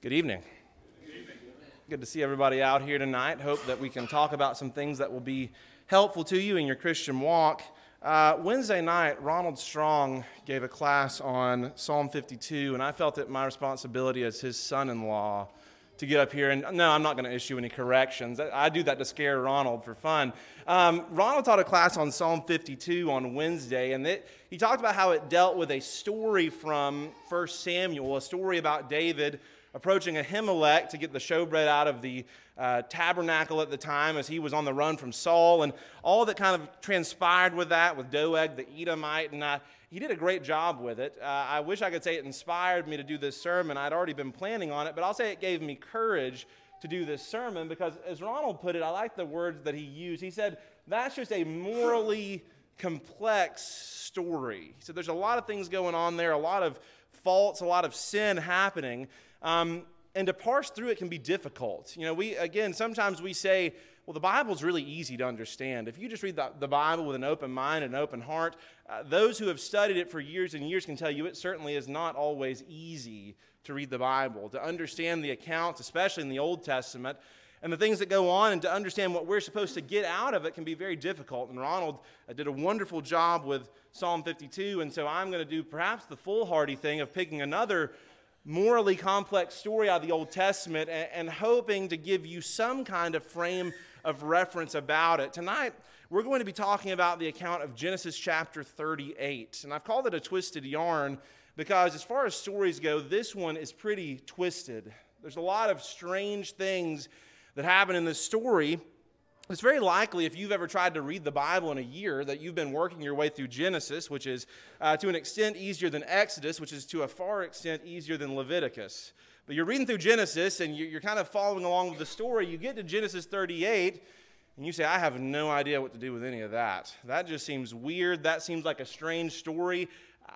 Good evening. Good to see everybody out here tonight. Hope that we can talk about some things that will be helpful to you in your Christian walk. Uh, Wednesday night, Ronald Strong gave a class on Psalm 52, and I felt it my responsibility as his son in law to get up here. And no, I'm not going to issue any corrections. I do that to scare Ronald for fun. Um, Ronald taught a class on Psalm 52 on Wednesday, and it, he talked about how it dealt with a story from 1 Samuel, a story about David approaching Ahimelech to get the showbread out of the uh, tabernacle at the time as he was on the run from Saul, and all that kind of transpired with that, with Doeg the Edomite, and uh, he did a great job with it. Uh, I wish I could say it inspired me to do this sermon. I'd already been planning on it, but I'll say it gave me courage to do this sermon because, as Ronald put it, I like the words that he used. He said, That's just a morally complex story. He said, There's a lot of things going on there, a lot of faults, a lot of sin happening. Um, and to parse through it can be difficult. You know, we, again, sometimes we say, well, the Bible's really easy to understand. If you just read the, the Bible with an open mind and an open heart, uh, those who have studied it for years and years can tell you it certainly is not always easy to read the Bible, to understand the accounts, especially in the Old Testament, and the things that go on, and to understand what we're supposed to get out of it can be very difficult. And Ronald uh, did a wonderful job with Psalm 52, and so I'm going to do perhaps the foolhardy thing of picking another morally complex story out of the Old Testament and, and, hoping to give you some kind of frame of reference about it. Tonight, we're going to be talking about the account of Genesis chapter 38. And I've called it a twisted yarn because, as far as stories go, this one is pretty twisted. There's a lot of strange things that happen in this story. It's very likely, if you've ever tried to read the Bible in a year, that you've been working your way through Genesis, which is uh, to an extent easier than Exodus, which is to a far extent easier than Leviticus. But you're reading through Genesis and you're kind of following along with the story. You get to Genesis 38 and you say, I have no idea what to do with any of that. That just seems weird. That seems like a strange story.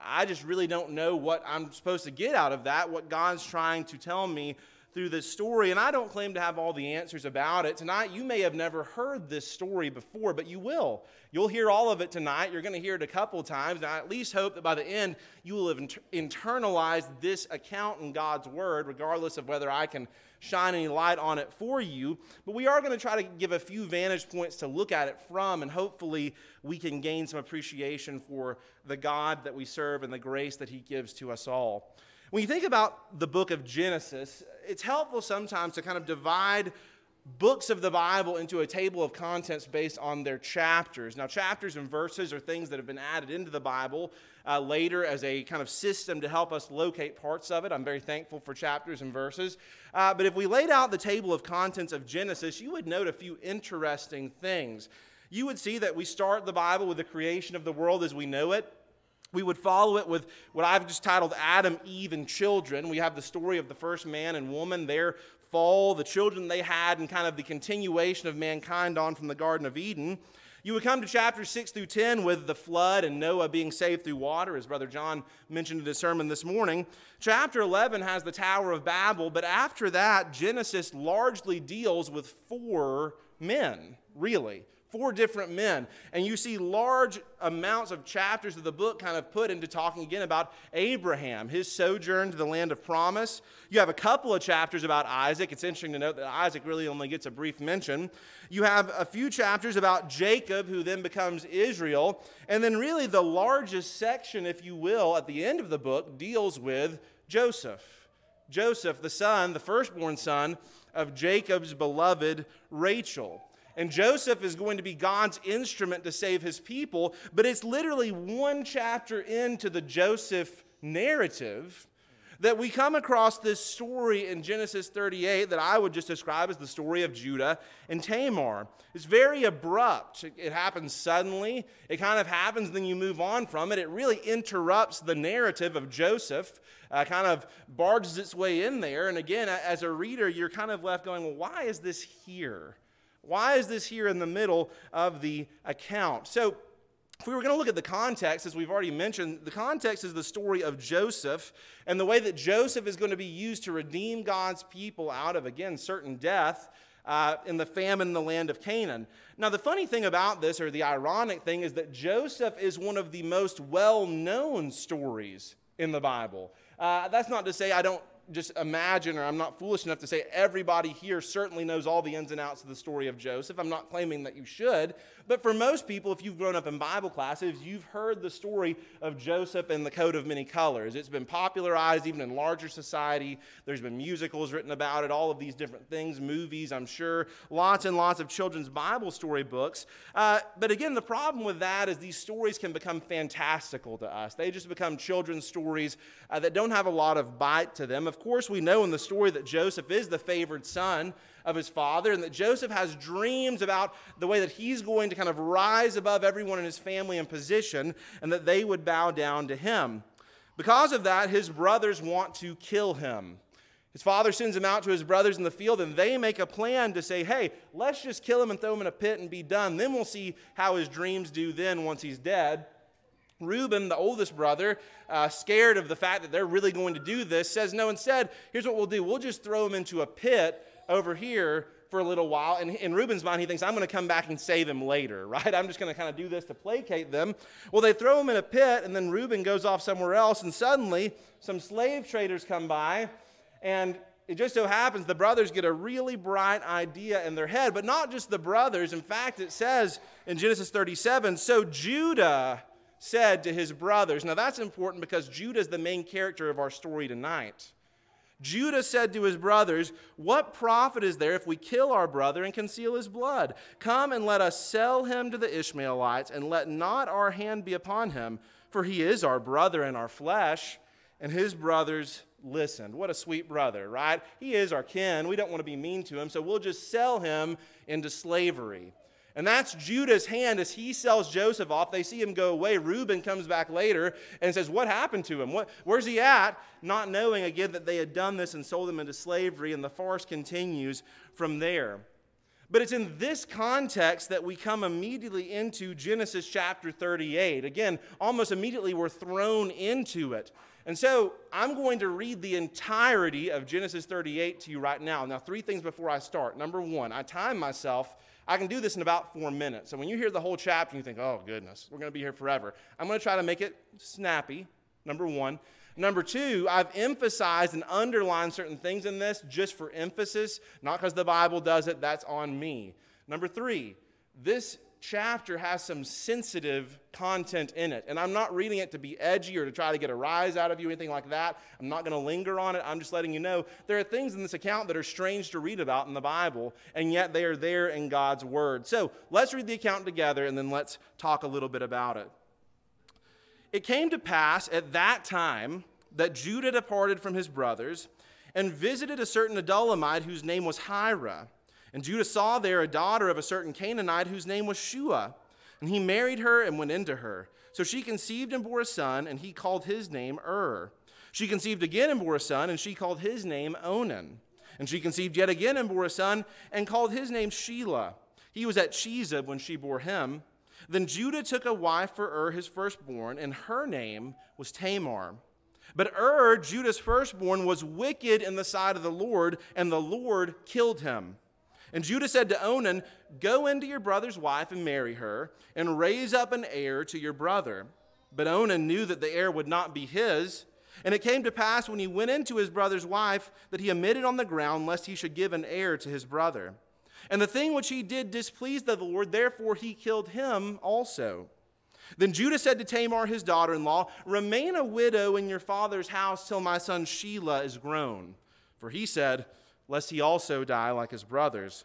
I just really don't know what I'm supposed to get out of that, what God's trying to tell me through this story, and I don't claim to have all the answers about it. Tonight, you may have never heard this story before, but you will. You'll hear all of it tonight. You're going to hear it a couple times, and I at least hope that by the end, you will have inter- internalized this account in God's Word, regardless of whether I can shine any light on it for you. But we are going to try to give a few vantage points to look at it from, and hopefully, we can gain some appreciation for the God that we serve and the grace that He gives to us all. When you think about the book of Genesis, it's helpful sometimes to kind of divide books of the Bible into a table of contents based on their chapters. Now, chapters and verses are things that have been added into the Bible uh, later as a kind of system to help us locate parts of it. I'm very thankful for chapters and verses. Uh, but if we laid out the table of contents of Genesis, you would note a few interesting things. You would see that we start the Bible with the creation of the world as we know it. We would follow it with what I've just titled Adam, Eve, and Children. We have the story of the first man and woman, their fall, the children they had, and kind of the continuation of mankind on from the Garden of Eden. You would come to chapters 6 through 10 with the flood and Noah being saved through water, as Brother John mentioned in his sermon this morning. Chapter 11 has the Tower of Babel, but after that, Genesis largely deals with four men, really four different men. And you see large amounts of chapters of the book kind of put into talking again about Abraham, his sojourn to the land of promise. You have a couple of chapters about Isaac. It's interesting to note that Isaac really only gets a brief mention. You have a few chapters about Jacob, who then becomes Israel. And then, really, the largest section, if you will, at the end of the book deals with Joseph. Joseph, the son, the firstborn son of Jacob's beloved Rachel. And Joseph is going to be God's instrument to save his people, but it's literally one chapter into the Joseph narrative that we come across this story in Genesis 38 that I would just describe as the story of Judah and Tamar. It's very abrupt. It happens suddenly. It kind of happens, then you move on from it. It really interrupts the narrative of Joseph, uh, kind of barges its way in there. And again, as a reader, you're kind of left going, well, why is this here? Why is this here in the middle of the account? So, if we were going to look at the context, as we've already mentioned, the context is the story of Joseph and the way that Joseph is going to be used to redeem God's people out of, again, certain death uh, in the famine in the land of Canaan. Now, the funny thing about this, or the ironic thing, is that Joseph is one of the most well known stories in the Bible. Uh, that's not to say I don't just imagine, or I'm not foolish enough to say everybody here certainly knows all the ins and outs of the story of Joseph. I'm not claiming that you should. But for most people, if you've grown up in Bible classes, you've heard the story of Joseph and the coat of many colors. It's been popularized even in larger society. There's been musicals written about it, all of these different things, movies, I'm sure, lots and lots of children's Bible story books. Uh, but again, the problem with that is these stories can become fantastical to us. They just become children's stories uh, that don't have a lot of bite to them. Of course, we know in the story that Joseph is the favored son of his father, and that Joseph has dreams about the way that he's going to kind of rise above everyone in his family and position, and that they would bow down to him. Because of that, his brothers want to kill him. His father sends him out to his brothers in the field, and they make a plan to say, hey, let's just kill him and throw him in a pit and be done. Then we'll see how his dreams do then once he's dead. Reuben, the oldest brother, uh, scared of the fact that they're really going to do this, says, No, instead, here's what we'll do. We'll just throw him into a pit over here for a little while. And in Reuben's mind, he thinks, I'm going to come back and save him later, right? I'm just going to kind of do this to placate them. Well, they throw him in a pit, and then Reuben goes off somewhere else, and suddenly some slave traders come by, and it just so happens the brothers get a really bright idea in their head, but not just the brothers. In fact, it says in Genesis 37 so Judah said to his brothers, now that's important because Judah is the main character of our story tonight. Judah said to his brothers, What profit is there if we kill our brother and conceal his blood? Come and let us sell him to the Ishmaelites, and let not our hand be upon him, for he is our brother and our flesh. And his brothers listened. What a sweet brother, right? He is our kin. We don't want to be mean to him, so we'll just sell him into slavery. And that's Judah's hand as he sells Joseph off. They see him go away. Reuben comes back later and says, What happened to him? What, where's he at? Not knowing again that they had done this and sold him into slavery, and the farce continues from there. But it's in this context that we come immediately into Genesis chapter 38. Again, almost immediately we're thrown into it. And so I'm going to read the entirety of Genesis 38 to you right now. Now, three things before I start. Number one, I time myself I can do this in about four minutes. So when you hear the whole chapter, you think, oh, goodness, we're going to be here forever. I'm going to try to make it snappy, number one. Number two, I've emphasized and underlined certain things in this just for emphasis, not because the Bible does it, that's on me. Number three, this chapter has some sensitive content in it. And I'm not reading it to be edgy or to try to get a rise out of you, anything like that. I'm not going to linger on it. I'm just letting you know there are things in this account that are strange to read about in the Bible, and yet they are there in God's Word. So let's read the account together and then let's talk a little bit about it. It came to pass at that time that Judah departed from his brothers and visited a certain Adullamite whose name was Hira. And Judah saw there a daughter of a certain Canaanite whose name was Shua. And he married her and went into her. So she conceived and bore a son, and he called his name Ur. She conceived again and bore a son, and she called his name Onan. And she conceived yet again and bore a son, and called his name Shelah. He was at Chezib when she bore him. Then Judah took a wife for Ur, his firstborn, and her name was Tamar. But Ur, Judah's firstborn, was wicked in the sight of the Lord, and the Lord killed him. And Judah said to Onan, Go into your brother's wife and marry her, and raise up an heir to your brother. But Onan knew that the heir would not be his. And it came to pass when he went into his brother's wife that he omitted on the ground lest he should give an heir to his brother. And the thing which he did displeased the Lord, therefore he killed him also. Then Judah said to Tamar, his daughter in law, Remain a widow in your father's house till my son Shelah is grown. For he said, lest he also die like his brothers.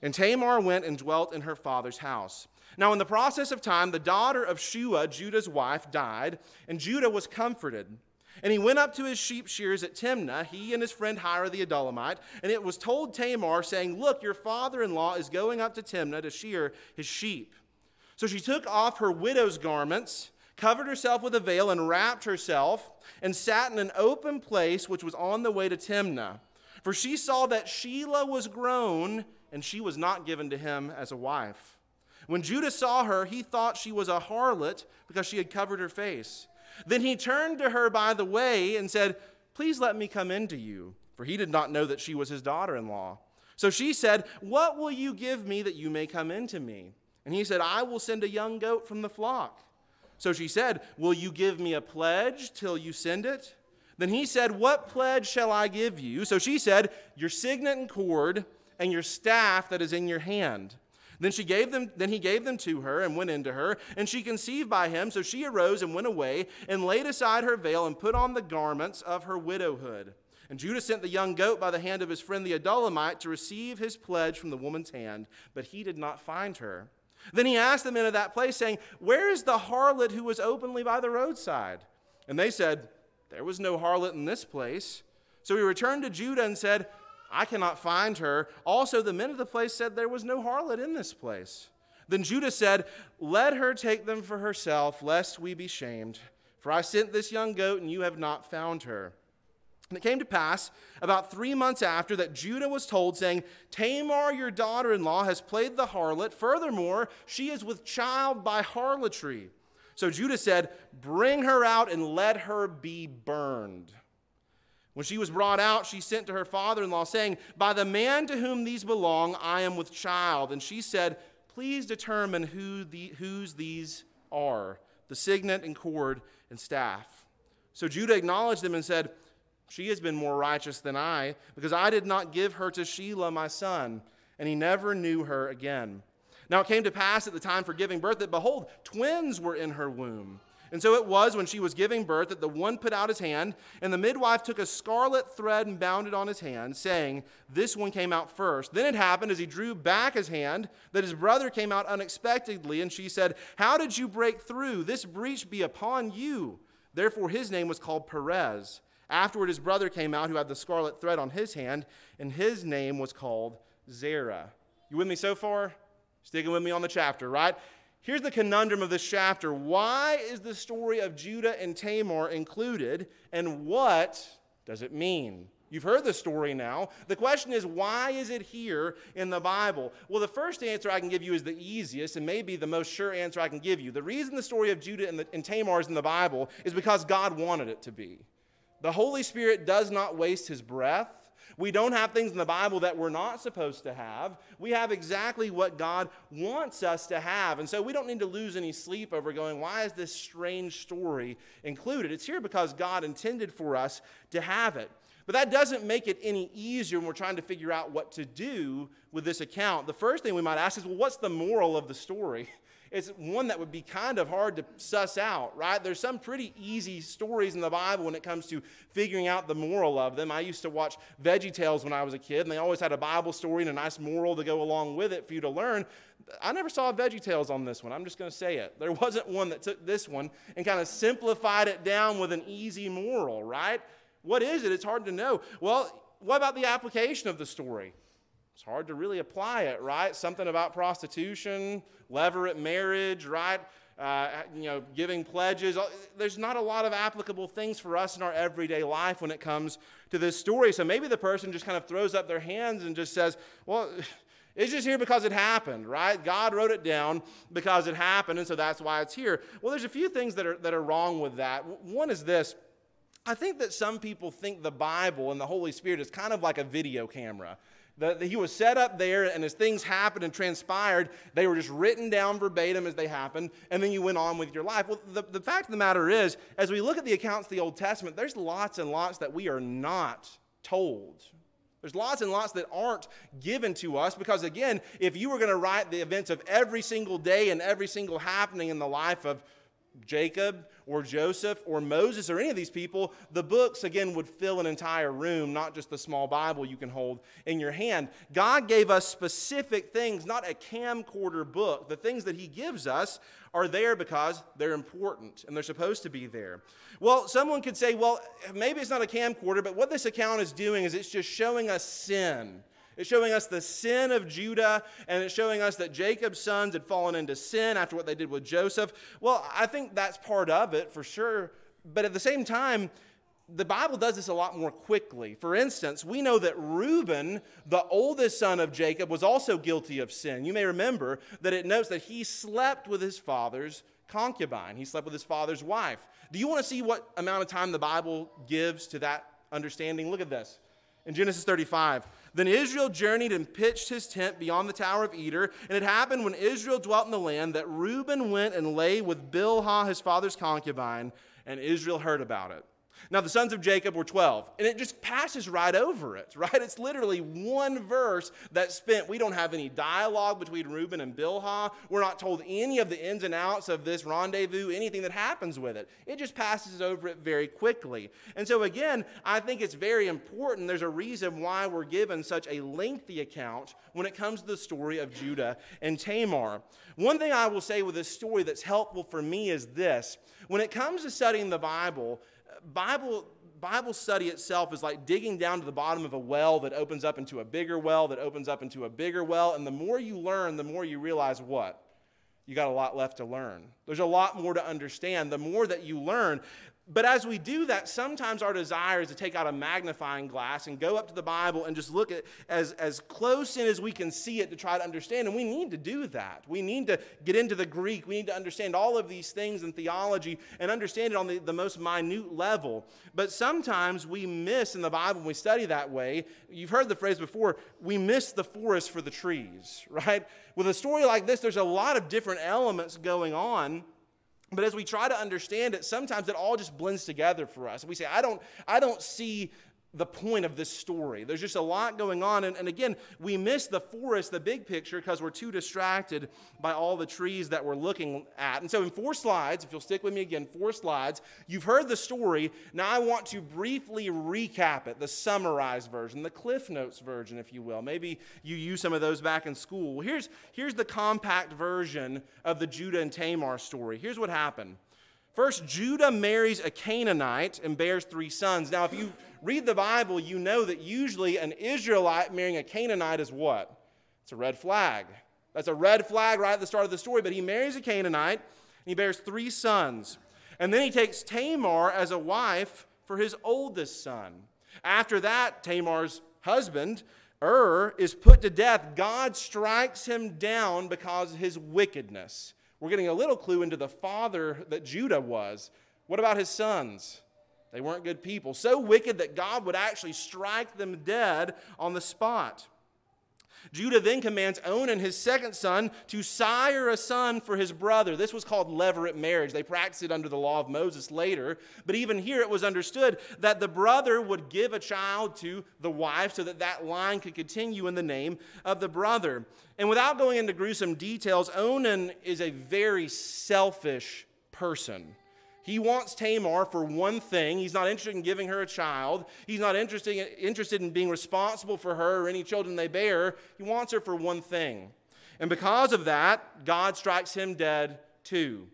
And Tamar went and dwelt in her father's house. Now, in the process of time, the daughter of Shua, Judah's wife, died, and Judah was comforted. And he went up to his sheep shears at Timnah, he and his friend Hira the Adullamite. And it was told Tamar, saying, Look, your father in law is going up to Timnah to shear his sheep. So she took off her widow's garments, covered herself with a veil, and wrapped herself, and sat in an open place which was on the way to Timnah. For she saw that Shelah was grown, and she was not given to him as a wife. When Judah saw her, he thought she was a harlot because she had covered her face. Then he turned to her by the way and said, Please let me come in to you. For he did not know that she was his daughter in law. So she said, What will you give me that you may come in to me? And he said, I will send a young goat from the flock. So she said, Will you give me a pledge till you send it? Then he said, What pledge shall I give you? So she said, Your signet and cord and your staff that is in your hand. Then she gave them then he gave them to her and went into her, and she conceived by him, so she arose and went away and laid aside her veil and put on the garments of her widowhood. And Judah sent the young goat by the hand of his friend the Adullamite to receive his pledge from the woman's hand, but he did not find her. Then he asked the men of that place, saying, Where is the harlot who was openly by the roadside? And they said, There was no harlot in this place. So he returned to Judah and said, I cannot find her. Also, the men of the place said, There was no harlot in this place. Then Judah said, Let her take them for herself, lest we be shamed. For I sent this young goat, and you have not found her. And it came to pass about three months after that Judah was told, saying, Tamar, your daughter in law, has played the harlot. Furthermore, she is with child by harlotry. So Judah said, Bring her out and let her be burned. When she was brought out, she sent to her father in law, saying, By the man to whom these belong, I am with child. And she said, Please determine who the, whose these are the signet and cord and staff. So Judah acknowledged them and said, she has been more righteous than I, because I did not give her to Shelah my son. And he never knew her again. Now it came to pass at the time for giving birth that, behold, twins were in her womb. And so it was when she was giving birth that the one put out his hand, and the midwife took a scarlet thread and bound it on his hand, saying, This one came out first. Then it happened as he drew back his hand that his brother came out unexpectedly, and she said, How did you break through? This breach be upon you. Therefore his name was called Perez. Afterward, his brother came out who had the scarlet thread on his hand, and his name was called Zerah. You with me so far? Sticking with me on the chapter, right? Here's the conundrum of this chapter. Why is the story of Judah and Tamar included, and what does it mean? You've heard the story now. The question is, why is it here in the Bible? Well, the first answer I can give you is the easiest and maybe the most sure answer I can give you. The reason the story of Judah and, the, and Tamar is in the Bible is because God wanted it to be. The Holy Spirit does not waste his breath. We don't have things in the Bible that we're not supposed to have. We have exactly what God wants us to have. And so we don't need to lose any sleep over going, why is this strange story included? It's here because God intended for us to have it. But that doesn't make it any easier when we're trying to figure out what to do with this account. The first thing we might ask is, well, what's the moral of the story? it's one that would be kind of hard to suss out, right? There's some pretty easy stories in the Bible when it comes to figuring out the moral of them. I used to watch Veggie Tales when I was a kid, and they always had a Bible story and a nice moral to go along with it for you to learn. I never saw Veggie Tales on this one. I'm just going to say it. There wasn't one that took this one and kind of simplified it down with an easy moral, right? What is it? It's hard to know. Well, what about the application of the story? It's hard to really apply it, right? Something about prostitution, levirate marriage, right? Uh, you know, giving pledges. There's not a lot of applicable things for us in our everyday life when it comes to this story. So maybe the person just kind of throws up their hands and just says, well, it's just here because it happened, right? God wrote it down because it happened, and so that's why it's here. Well, there's a few things that are, that are wrong with that. One is this. I think that some people think the Bible and the Holy Spirit is kind of like a video camera. He was set up there, and as things happened and transpired, they were just written down verbatim as they happened, and then you went on with your life. Well, the, the fact of the matter is, as we look at the accounts of the Old Testament, there's lots and lots that we are not told. There's lots and lots that aren't given to us because, again, if you were going to write the events of every single day and every single happening in the life of Jacob or Joseph or Moses or any of these people, the books again would fill an entire room, not just the small Bible you can hold in your hand. God gave us specific things, not a camcorder book. The things that He gives us are there because they're important and they're supposed to be there. Well, someone could say, well, maybe it's not a camcorder, but what this account is doing is it's just showing us sin. It's showing us the sin of Judah, and it's showing us that Jacob's sons had fallen into sin after what they did with Joseph. Well, I think that's part of it for sure. But at the same time, the Bible does this a lot more quickly. For instance, we know that Reuben, the oldest son of Jacob, was also guilty of sin. You may remember that it notes that he slept with his father's concubine, he slept with his father's wife. Do you want to see what amount of time the Bible gives to that understanding? Look at this. In Genesis 35, then Israel journeyed and pitched his tent beyond the Tower of Eder. And it happened when Israel dwelt in the land that Reuben went and lay with Bilhah, his father's concubine, and Israel heard about it. Now, the sons of Jacob were 12, and it just passes right over it, right? It's literally one verse that's spent. We don't have any dialogue between Reuben and Bilhah. We're not told any of the ins and outs of this rendezvous, anything that happens with it. It just passes over it very quickly. And so, again, I think it's very important. There's a reason why we're given such a lengthy account when it comes to the story of Judah and Tamar. One thing I will say with this story that's helpful for me is this when it comes to studying the Bible, Bible, Bible study itself is like digging down to the bottom of a well that opens up into a bigger well, that opens up into a bigger well. And the more you learn, the more you realize what? You got a lot left to learn. There's a lot more to understand. The more that you learn, but as we do that, sometimes our desire is to take out a magnifying glass and go up to the Bible and just look at as, as close in as we can see it to try to understand. And we need to do that. We need to get into the Greek. We need to understand all of these things in theology and understand it on the, the most minute level. But sometimes we miss in the Bible when we study that way. You've heard the phrase before we miss the forest for the trees, right? With a story like this, there's a lot of different elements going on. But as we try to understand it, sometimes it all just blends together for us. We say, I don't, I don't see the point of this story. There's just a lot going on. And, and again, we miss the forest, the big picture, because we're too distracted by all the trees that we're looking at. And so, in four slides, if you'll stick with me again, four slides, you've heard the story. Now, I want to briefly recap it, the summarized version, the Cliff Notes version, if you will. Maybe you use some of those back in school. Well, here's, here's the compact version of the Judah and Tamar story. Here's what happened. First, Judah marries a Canaanite and bears three sons. Now, if you read the Bible, you know that usually an Israelite marrying a Canaanite is what? It's a red flag. That's a red flag right at the start of the story. But he marries a Canaanite, and he bears three sons. And then he takes Tamar as a wife for his oldest son. After that, Tamar's husband, Ur, is put to death. God strikes him down because of his wickedness. We're getting a little clue into the father that Judah was. What about his sons? They weren't good people. So wicked that God would actually strike them dead on the spot. Judah then commands Onan, his second son, to sire a son for his brother. This was called levirate marriage. They practiced it under the law of Moses later. But even here, it was understood that the brother would give a child to the wife so that that line could continue in the name of the brother. And without going into gruesome details, Onan is a very selfish person. He wants Tamar for one thing. He's not interested in giving her a child. He's not interested, interested in being responsible for her or any children they bear. He wants her for one thing. And because of that, God strikes him dead too.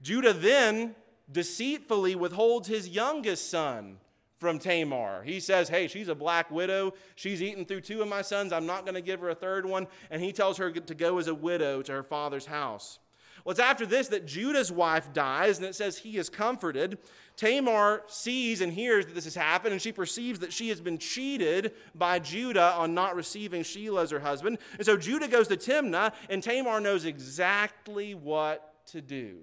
Judah then deceitfully withholds his youngest son from Tamar. He says, Hey, she's a black widow. She's eaten through two of my sons. I'm not going to give her a third one. And he tells her to go as a widow to her father's house. Well, it's after this that Judah's wife dies, and it says he is comforted. Tamar sees and hears that this has happened, and she perceives that she has been cheated by Judah on not receiving Shelah as her husband. And so Judah goes to Timnah, and Tamar knows exactly what to do.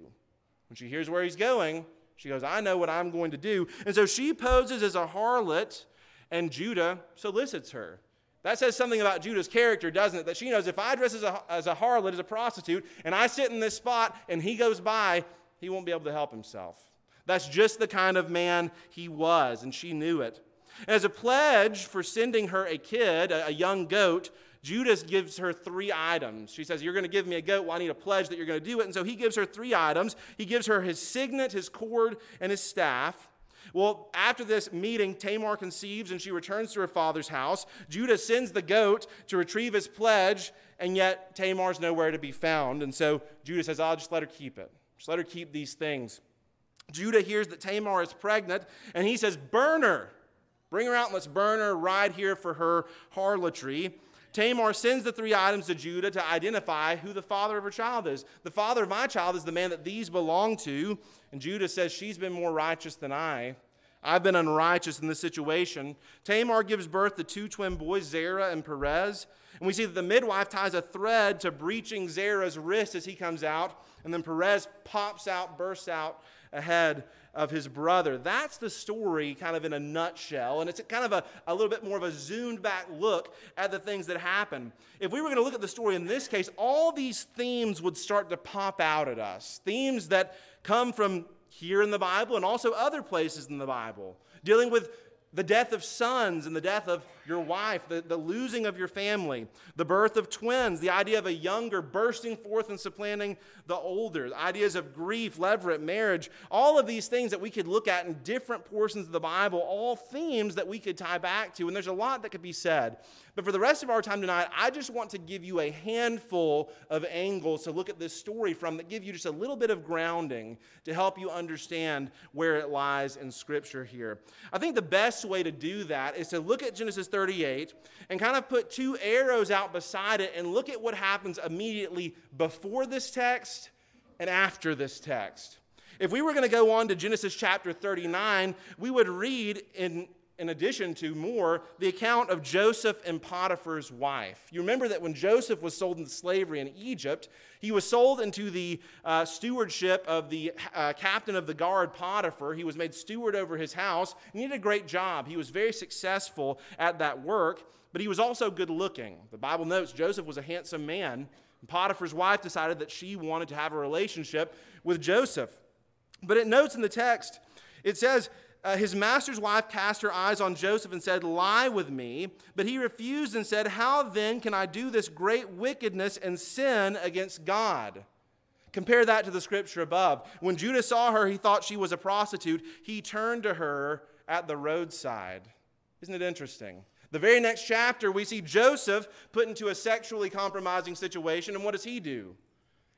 When she hears where he's going, she goes, I know what I'm going to do. And so she poses as a harlot, and Judah solicits her. That says something about Judah's character, doesn't it? That she knows if I dress as a, as a harlot, as a prostitute, and I sit in this spot and he goes by, he won't be able to help himself. That's just the kind of man he was, and she knew it. As a pledge for sending her a kid, a, a young goat, Judas gives her three items. She says, You're going to give me a goat. Well, I need a pledge that you're going to do it. And so he gives her three items. He gives her his signet, his cord, and his staff. Well, after this meeting, Tamar conceives and she returns to her father's house. Judah sends the goat to retrieve his pledge, and yet Tamar's nowhere to be found. And so Judah says, I'll just let her keep it. Just let her keep these things. Judah hears that Tamar is pregnant, and he says, Burn her. Bring her out and let's burn her right here for her harlotry. Tamar sends the three items to Judah to identify who the father of her child is. The father of my child is the man that these belong to. And Judah says, She's been more righteous than I. I've been unrighteous in this situation. Tamar gives birth to two twin boys, Zerah and Perez. And we see that the midwife ties a thread to breaching Zerah's wrist as he comes out. And then Perez pops out, bursts out ahead of his brother. That's the story, kind of in a nutshell. And it's kind of a, a little bit more of a zoomed back look at the things that happen. If we were going to look at the story in this case, all these themes would start to pop out at us. Themes that come from here in the Bible and also other places in the Bible, dealing with the death of sons and the death of your wife, the, the losing of your family, the birth of twins, the idea of a younger bursting forth and supplanting the older, ideas of grief, levirate, marriage, all of these things that we could look at in different portions of the Bible, all themes that we could tie back to. And there's a lot that could be said. But for the rest of our time tonight, I just want to give you a handful of angles to look at this story from that give you just a little bit of grounding to help you understand where it lies in Scripture here. I think the best way to do that is to look at Genesis 38 and kind of put two arrows out beside it and look at what happens immediately before this text and after this text. If we were going to go on to Genesis chapter 39, we would read in in addition to more, the account of Joseph and Potiphar's wife. You remember that when Joseph was sold into slavery in Egypt, he was sold into the uh, stewardship of the uh, captain of the guard, Potiphar. He was made steward over his house, and he did a great job. He was very successful at that work, but he was also good looking. The Bible notes Joseph was a handsome man. And Potiphar's wife decided that she wanted to have a relationship with Joseph. But it notes in the text, it says, uh, his master's wife cast her eyes on Joseph and said, Lie with me. But he refused and said, How then can I do this great wickedness and sin against God? Compare that to the scripture above. When Judah saw her, he thought she was a prostitute. He turned to her at the roadside. Isn't it interesting? The very next chapter, we see Joseph put into a sexually compromising situation, and what does he do?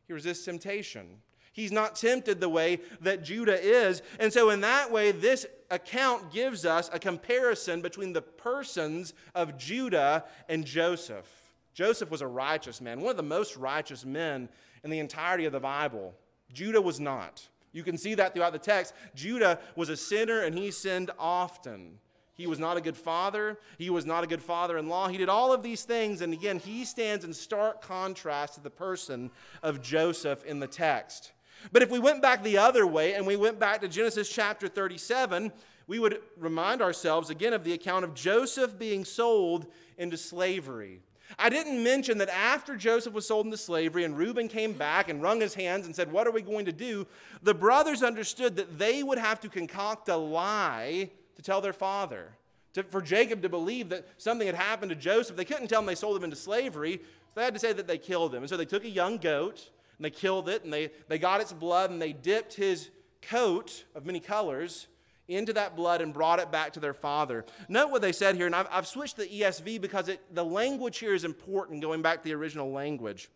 He resists temptation. He's not tempted the way that Judah is. And so, in that way, this account gives us a comparison between the persons of Judah and Joseph. Joseph was a righteous man, one of the most righteous men in the entirety of the Bible. Judah was not. You can see that throughout the text. Judah was a sinner and he sinned often. He was not a good father. He was not a good father in law. He did all of these things. And again, he stands in stark contrast to the person of Joseph in the text. But if we went back the other way and we went back to Genesis chapter 37, we would remind ourselves again of the account of Joseph being sold into slavery. I didn't mention that after Joseph was sold into slavery and Reuben came back and wrung his hands and said, What are we going to do? The brothers understood that they would have to concoct a lie to tell their father. To, for Jacob to believe that something had happened to Joseph, they couldn't tell him they sold him into slavery, so they had to say that they killed him. And so they took a young goat and they killed it, and they, they got its blood, and they dipped his coat of many colors into that blood and brought it back to their father. Note what they said here, and I've, I've switched the ESV because it, the language here is important, going back to the original language.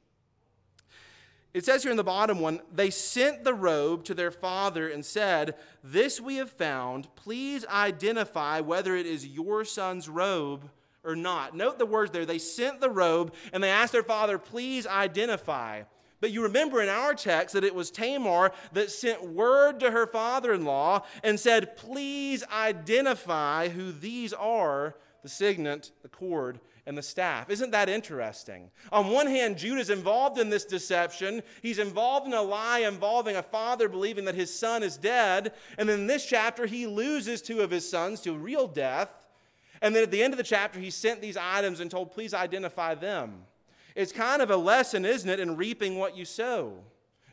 It says here in the bottom one, they sent the robe to their father and said, This we have found. Please identify whether it is your son's robe or not. Note the words there. They sent the robe and they asked their father, Please identify. But you remember in our text that it was Tamar that sent word to her father in law and said, Please identify who these are the signet, the cord, and the staff. Isn't that interesting? On one hand, Judah's involved in this deception. He's involved in a lie involving a father believing that his son is dead. And then in this chapter, he loses two of his sons to real death. And then at the end of the chapter, he sent these items and told, Please identify them. It's kind of a lesson, isn't it, in reaping what you sow.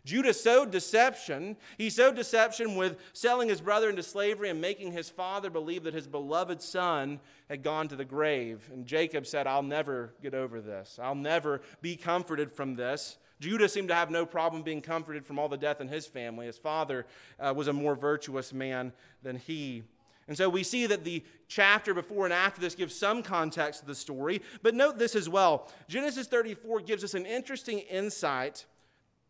Judah sowed deception. He sowed deception with selling his brother into slavery and making his father believe that his beloved son had gone to the grave. And Jacob said, I'll never get over this. I'll never be comforted from this. Judah seemed to have no problem being comforted from all the death in his family. His father uh, was a more virtuous man than he. And so we see that the chapter before and after this gives some context to the story. But note this as well Genesis 34 gives us an interesting insight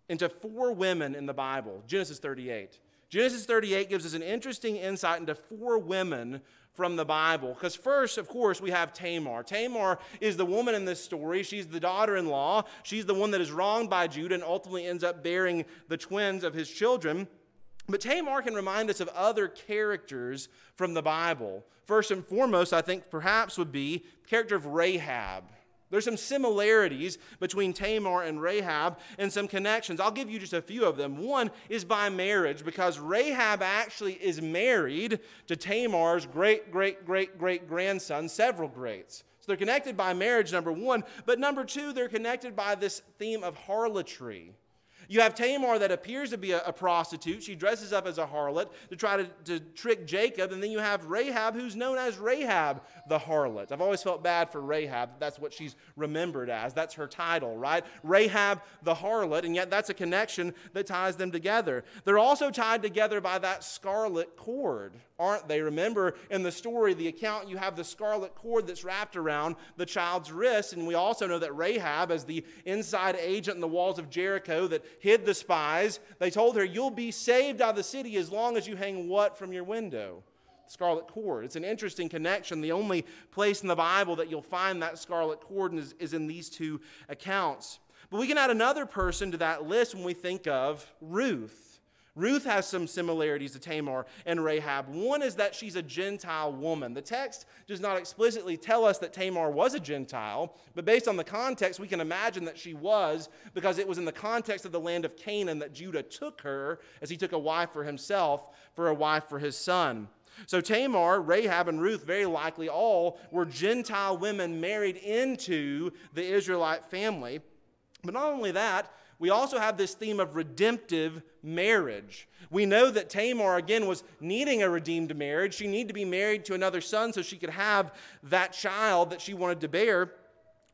into four women in the Bible. Genesis 38. Genesis 38 gives us an interesting insight into four women from the Bible. Because, first, of course, we have Tamar. Tamar is the woman in this story. She's the daughter in law. She's the one that is wronged by Judah and ultimately ends up bearing the twins of his children. But Tamar can remind us of other characters from the Bible. First and foremost, I think perhaps would be the character of Rahab. There's some similarities between Tamar and Rahab and some connections. I'll give you just a few of them. One is by marriage because Rahab actually is married to Tamar's great, great, great, great grandson, several greats. So they're connected by marriage, number one. But number two, they're connected by this theme of harlotry. You have Tamar that appears to be a, a, prostitute. She dresses up as a harlot to try to, to trick Jacob. And then you have Rahab, who's known as Rahab the harlot. I've always felt bad for Rahab. That's what she's remembered as. That's her title, right? Rahab the harlot. And yet that's a connection that ties them together. They're also tied together by that scarlet cord, aren't they? Remember in the story, the account, you have the scarlet cord that's wrapped around the child's wrist. And we also know that Rahab, as the inside agent in the walls of Jericho that hid the spies, they told her, You'll be saved out of the city as long as you hang what from your window? Scarlet cord. It's an interesting connection. The only place in the Bible that you'll find that scarlet cord is, is in these two accounts. But we can add another person to that list when we think of Ruth. Ruth has some similarities to Tamar and Rahab. One is that she's a Gentile woman. The text does not explicitly tell us that Tamar was a Gentile, but based on the context, we can imagine that she was because it was in the context of the land of Canaan that Judah took her as he took a wife for himself, for a wife for his son. So Tamar, Rahab, and Ruth, very likely all were Gentile women married into the Israelite family. But not only that, we also have this theme of redemptive marriage. We know that Tamar, again, was needing a redeemed marriage. She needed to be married to another son so she could have that child that she wanted to bear.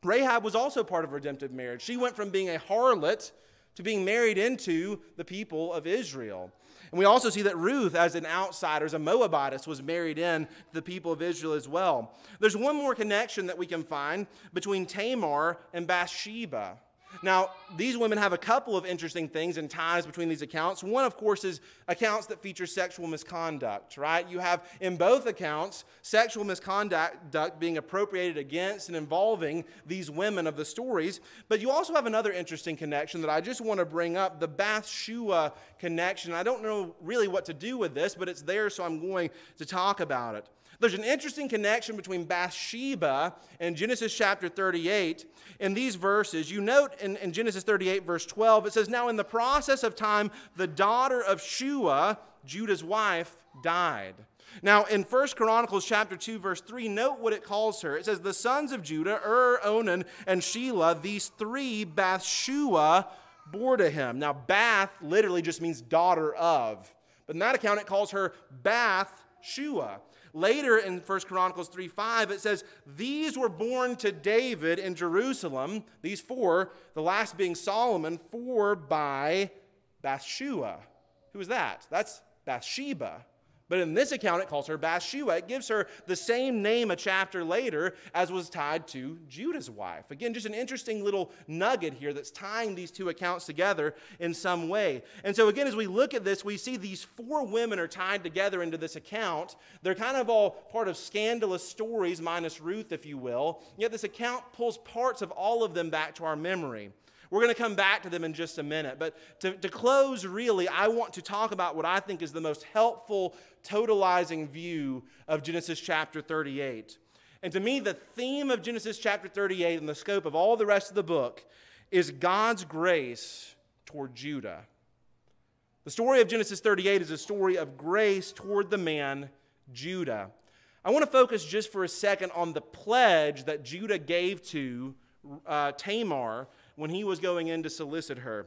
Rahab was also part of redemptive marriage. She went from being a harlot to being married into the people of Israel. And we also see that Ruth, as an outsider, as a Moabitess, was married in the people of Israel as well. There's one more connection that we can find between Tamar and Bathsheba. Now, these women have a couple of interesting things and ties between these accounts. One, of course, is accounts that feature sexual misconduct, right? You have in both accounts sexual misconduct being appropriated against and involving these women of the stories. But you also have another interesting connection that I just want to bring up the Bathsheba connection. I don't know really what to do with this, but it's there, so I'm going to talk about it. There's an interesting connection between Bathsheba and Genesis chapter 38 in these verses. You note in, in Genesis 38, verse 12, it says, Now in the process of time, the daughter of Shua, Judah's wife, died. Now, in 1 Chronicles chapter 2, verse 3, note what it calls her. It says, The sons of Judah, Ur, Onan, and Shelah, these three Bathshua bore to him. Now, Bath literally just means daughter of. But in that account, it calls her Bath Shua. Later in 1 Chronicles 3 5, it says, These were born to David in Jerusalem, these four, the last being Solomon, four by Bathshua. Who is that? That's Bathsheba. But in this account, it calls her Bathshua. It gives her the same name a chapter later as was tied to Judah's wife. Again, just an interesting little nugget here that's tying these two accounts together in some way. And so, again, as we look at this, we see these four women are tied together into this account. They're kind of all part of scandalous stories, minus Ruth, if you will. Yet this account pulls parts of all of them back to our memory. We're going to come back to them in just a minute. But to, to close, really, I want to talk about what I think is the most helpful, totalizing view of Genesis chapter 38. And to me, the theme of Genesis chapter 38 and the scope of all the rest of the book is God's grace toward Judah. The story of Genesis 38 is a story of grace toward the man Judah. I want to focus just for a second on the pledge that Judah gave to uh, Tamar when he was going in to solicit her.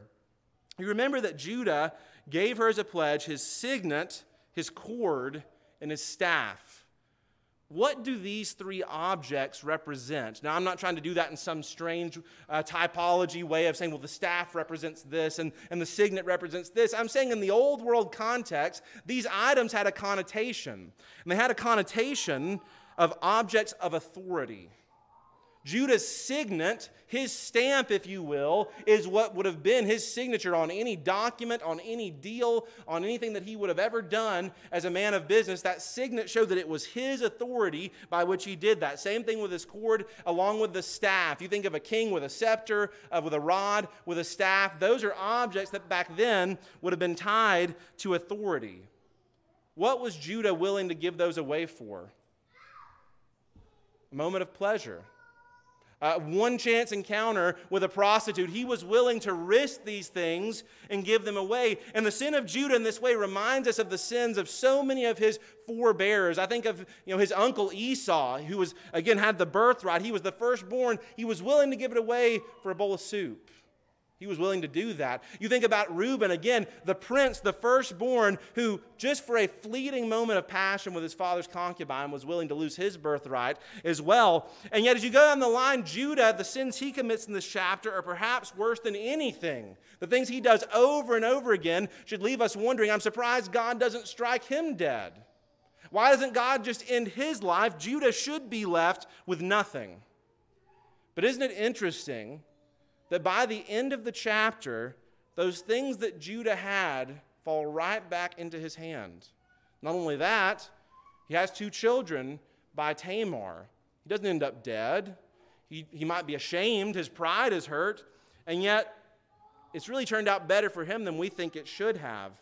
You remember that Judah gave her as a pledge his signet, his cord, and his staff. What do these three objects represent? Now, I'm not trying to do that in some strange uh, typology way of saying, well, the staff represents this and, and the signet represents this. I'm saying in the old world context, these items had a connotation. And they had a connotation of objects of authority. Judah's signet, his stamp, if you will, is what would have been his signature on any document, on any deal, on anything that he would have ever done as a man of business. That signet showed that it was his authority by which he did that. Same thing with his cord, along with the staff. You think of a king with a scepter, uh, with a rod, with a staff. Those are objects that back then would have been tied to authority. What was Judah willing to give those away for? A moment of pleasure uh, one chance encounter with a prostitute. He was willing to risk these things and give them away. And the sin of Judah in this way reminds us of the sins of so many of his forebears. I think of you know, his uncle Esau, who was, again, had the birthright. He was the firstborn. He was willing to give it away for a bowl of soup. He was willing to do that. You think about Reuben, again, the prince, the firstborn, who just for a fleeting moment of passion with his father's concubine was willing to lose his birthright as well. And yet, as you go down the line, Judah, the sins he commits in this chapter are perhaps worse than anything. The things he does over and over again should leave us wondering I'm surprised God doesn't strike him dead. Why doesn't God just end his life? Judah should be left with nothing. But isn't it interesting? That by the end of the chapter, those things that Judah had fall right back into his hand. Not only that, he has two children by Tamar. He doesn't end up dead. He, he might be ashamed, his pride is hurt, and yet it's really turned out better for him than we think it should have.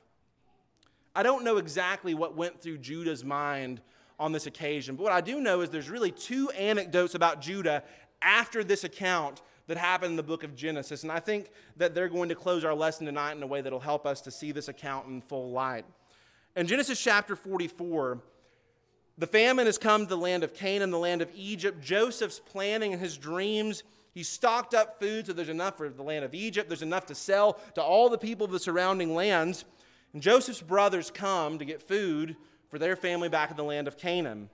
I don't know exactly what went through Judah's mind on this occasion, but what I do know is there's really two anecdotes about Judah after this account that happened in the book of Genesis. And I think that they're going to close our lesson tonight in a way that'll help us to see this account in full light. In Genesis chapter 44, the famine has come to the land of Canaan, the land of Egypt. Joseph's planning in his dreams. He stocked up food so there's enough for the land of Egypt. There's enough to sell to all the people of the surrounding lands. And Joseph's brothers come to get food for their family back in the land of Canaan.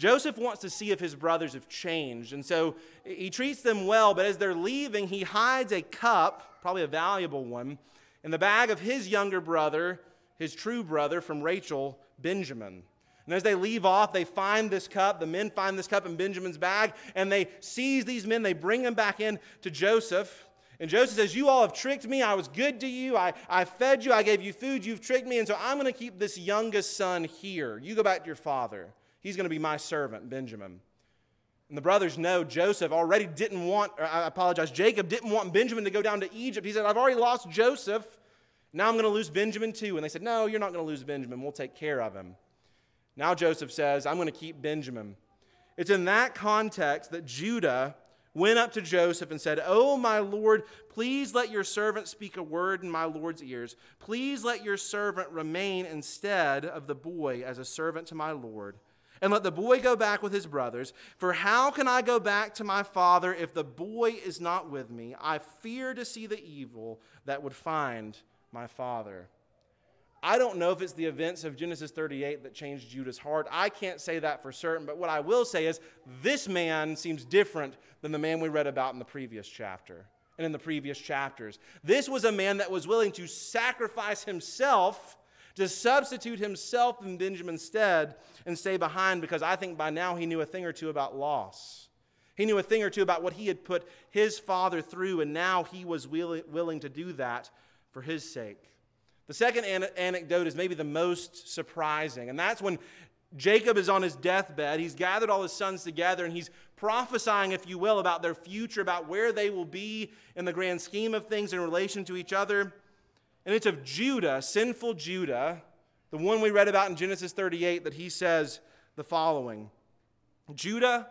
Joseph wants to see if his brothers have changed. And so he treats them well, but as they're leaving, he hides a cup, probably a valuable one, in the bag of his younger brother, his true brother from Rachel, Benjamin. And as they leave off, they find this cup. The men find this cup in Benjamin's bag, and they seize these men. They bring them back in to Joseph. And Joseph says, You all have tricked me. I was good to you. I, I fed you. I gave you food. You've tricked me. And so I'm going to keep this youngest son here. You go back to your father. He's going to be my servant, Benjamin. And the brothers know Joseph already didn't want, I apologize, Jacob didn't want Benjamin to go down to Egypt. He said, I've already lost Joseph. Now I'm going to lose Benjamin too. And they said, No, you're not going to lose Benjamin. We'll take care of him. Now Joseph says, I'm going to keep Benjamin. It's in that context that Judah went up to Joseph and said, Oh, my Lord, please let your servant speak a word in my Lord's ears. Please let your servant remain instead of the boy as a servant to my Lord and let the boy go back with his brothers. For how can I go back to my father if the boy is not with me? I fear to see the evil that would find my father. I don't know if it's the events of Genesis 38 that changed Judah's heart. I can't say that for certain, but what I will say is this man seems different than the man we read about in the previous chapter and in the previous chapters. This was a man that was willing to sacrifice himself to substitute himself in Benjamin's stead and stay behind because I think by now he knew a thing or two about loss. He knew a thing or two about what he had put his father through, and now he was willing to do that for his sake. The second an- anecdote is maybe the most surprising, and that's when Jacob is on his deathbed. He's gathered all his sons together and he's prophesying, if you will, about their future, about where they will be in the grand scheme of things in relation to each other. And it's of Judah, sinful Judah, the one we read about in Genesis 38, that he says the following Judah,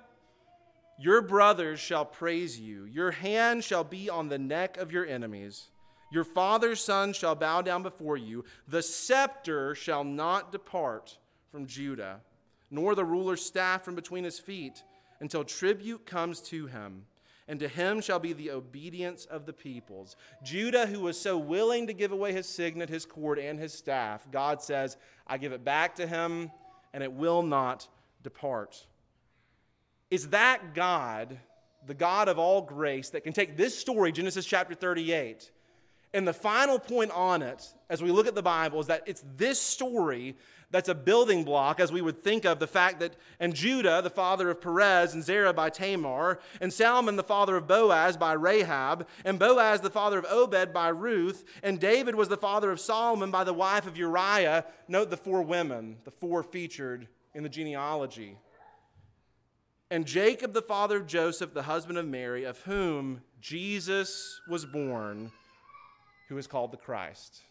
your brothers shall praise you, your hand shall be on the neck of your enemies. Your father's son shall bow down before you. The scepter shall not depart from Judah, nor the ruler's staff from between his feet, until tribute comes to him and to him shall be the obedience of the peoples. Judah, who was so willing to give away his signet, his cord, and his staff, God says, I give it back to him, and it will not depart. Is that God, the God of all grace, that can take this story, Genesis chapter 38, and the final point on it, as we look at the Bible, is that it's this story that's a building block as we would think of the fact that, and Judah, the father of Perez, and Zerah by Tamar, and Salmon, the father of Boaz by Rahab, and Boaz, the father of Obed by Ruth, and David was the father of Solomon by the wife of Uriah. Note the four women, the four featured in the genealogy. And Jacob, the father of Joseph, the husband of Mary, of whom Jesus was born, who is called the Christ.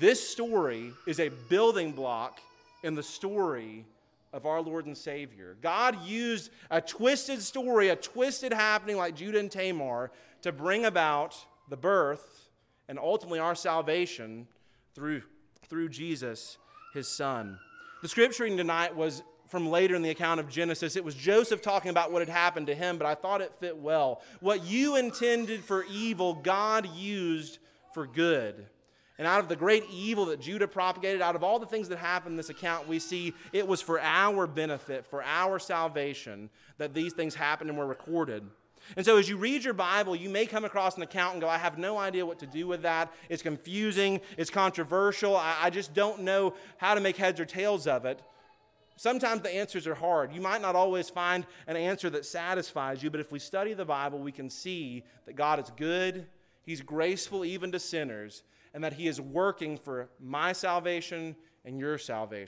This story is a building block in the story of our Lord and Savior. God used a twisted story, a twisted happening like Judah and Tamar, to bring about the birth and ultimately our salvation through, through Jesus, his son. The scripture reading tonight was from later in the account of Genesis. It was Joseph talking about what had happened to him, but I thought it fit well. What you intended for evil, God used for good. And out of the great evil that Judah propagated, out of all the things that happened in this account, we see it was for our benefit, for our salvation, that these things happened and were recorded. And so, as you read your Bible, you may come across an account and go, I have no idea what to do with that. It's confusing, it's controversial. I, I just don't know how to make heads or tails of it. Sometimes the answers are hard. You might not always find an answer that satisfies you, but if we study the Bible, we can see that God is good, He's graceful even to sinners, and that He is working for my salvation and your salvation.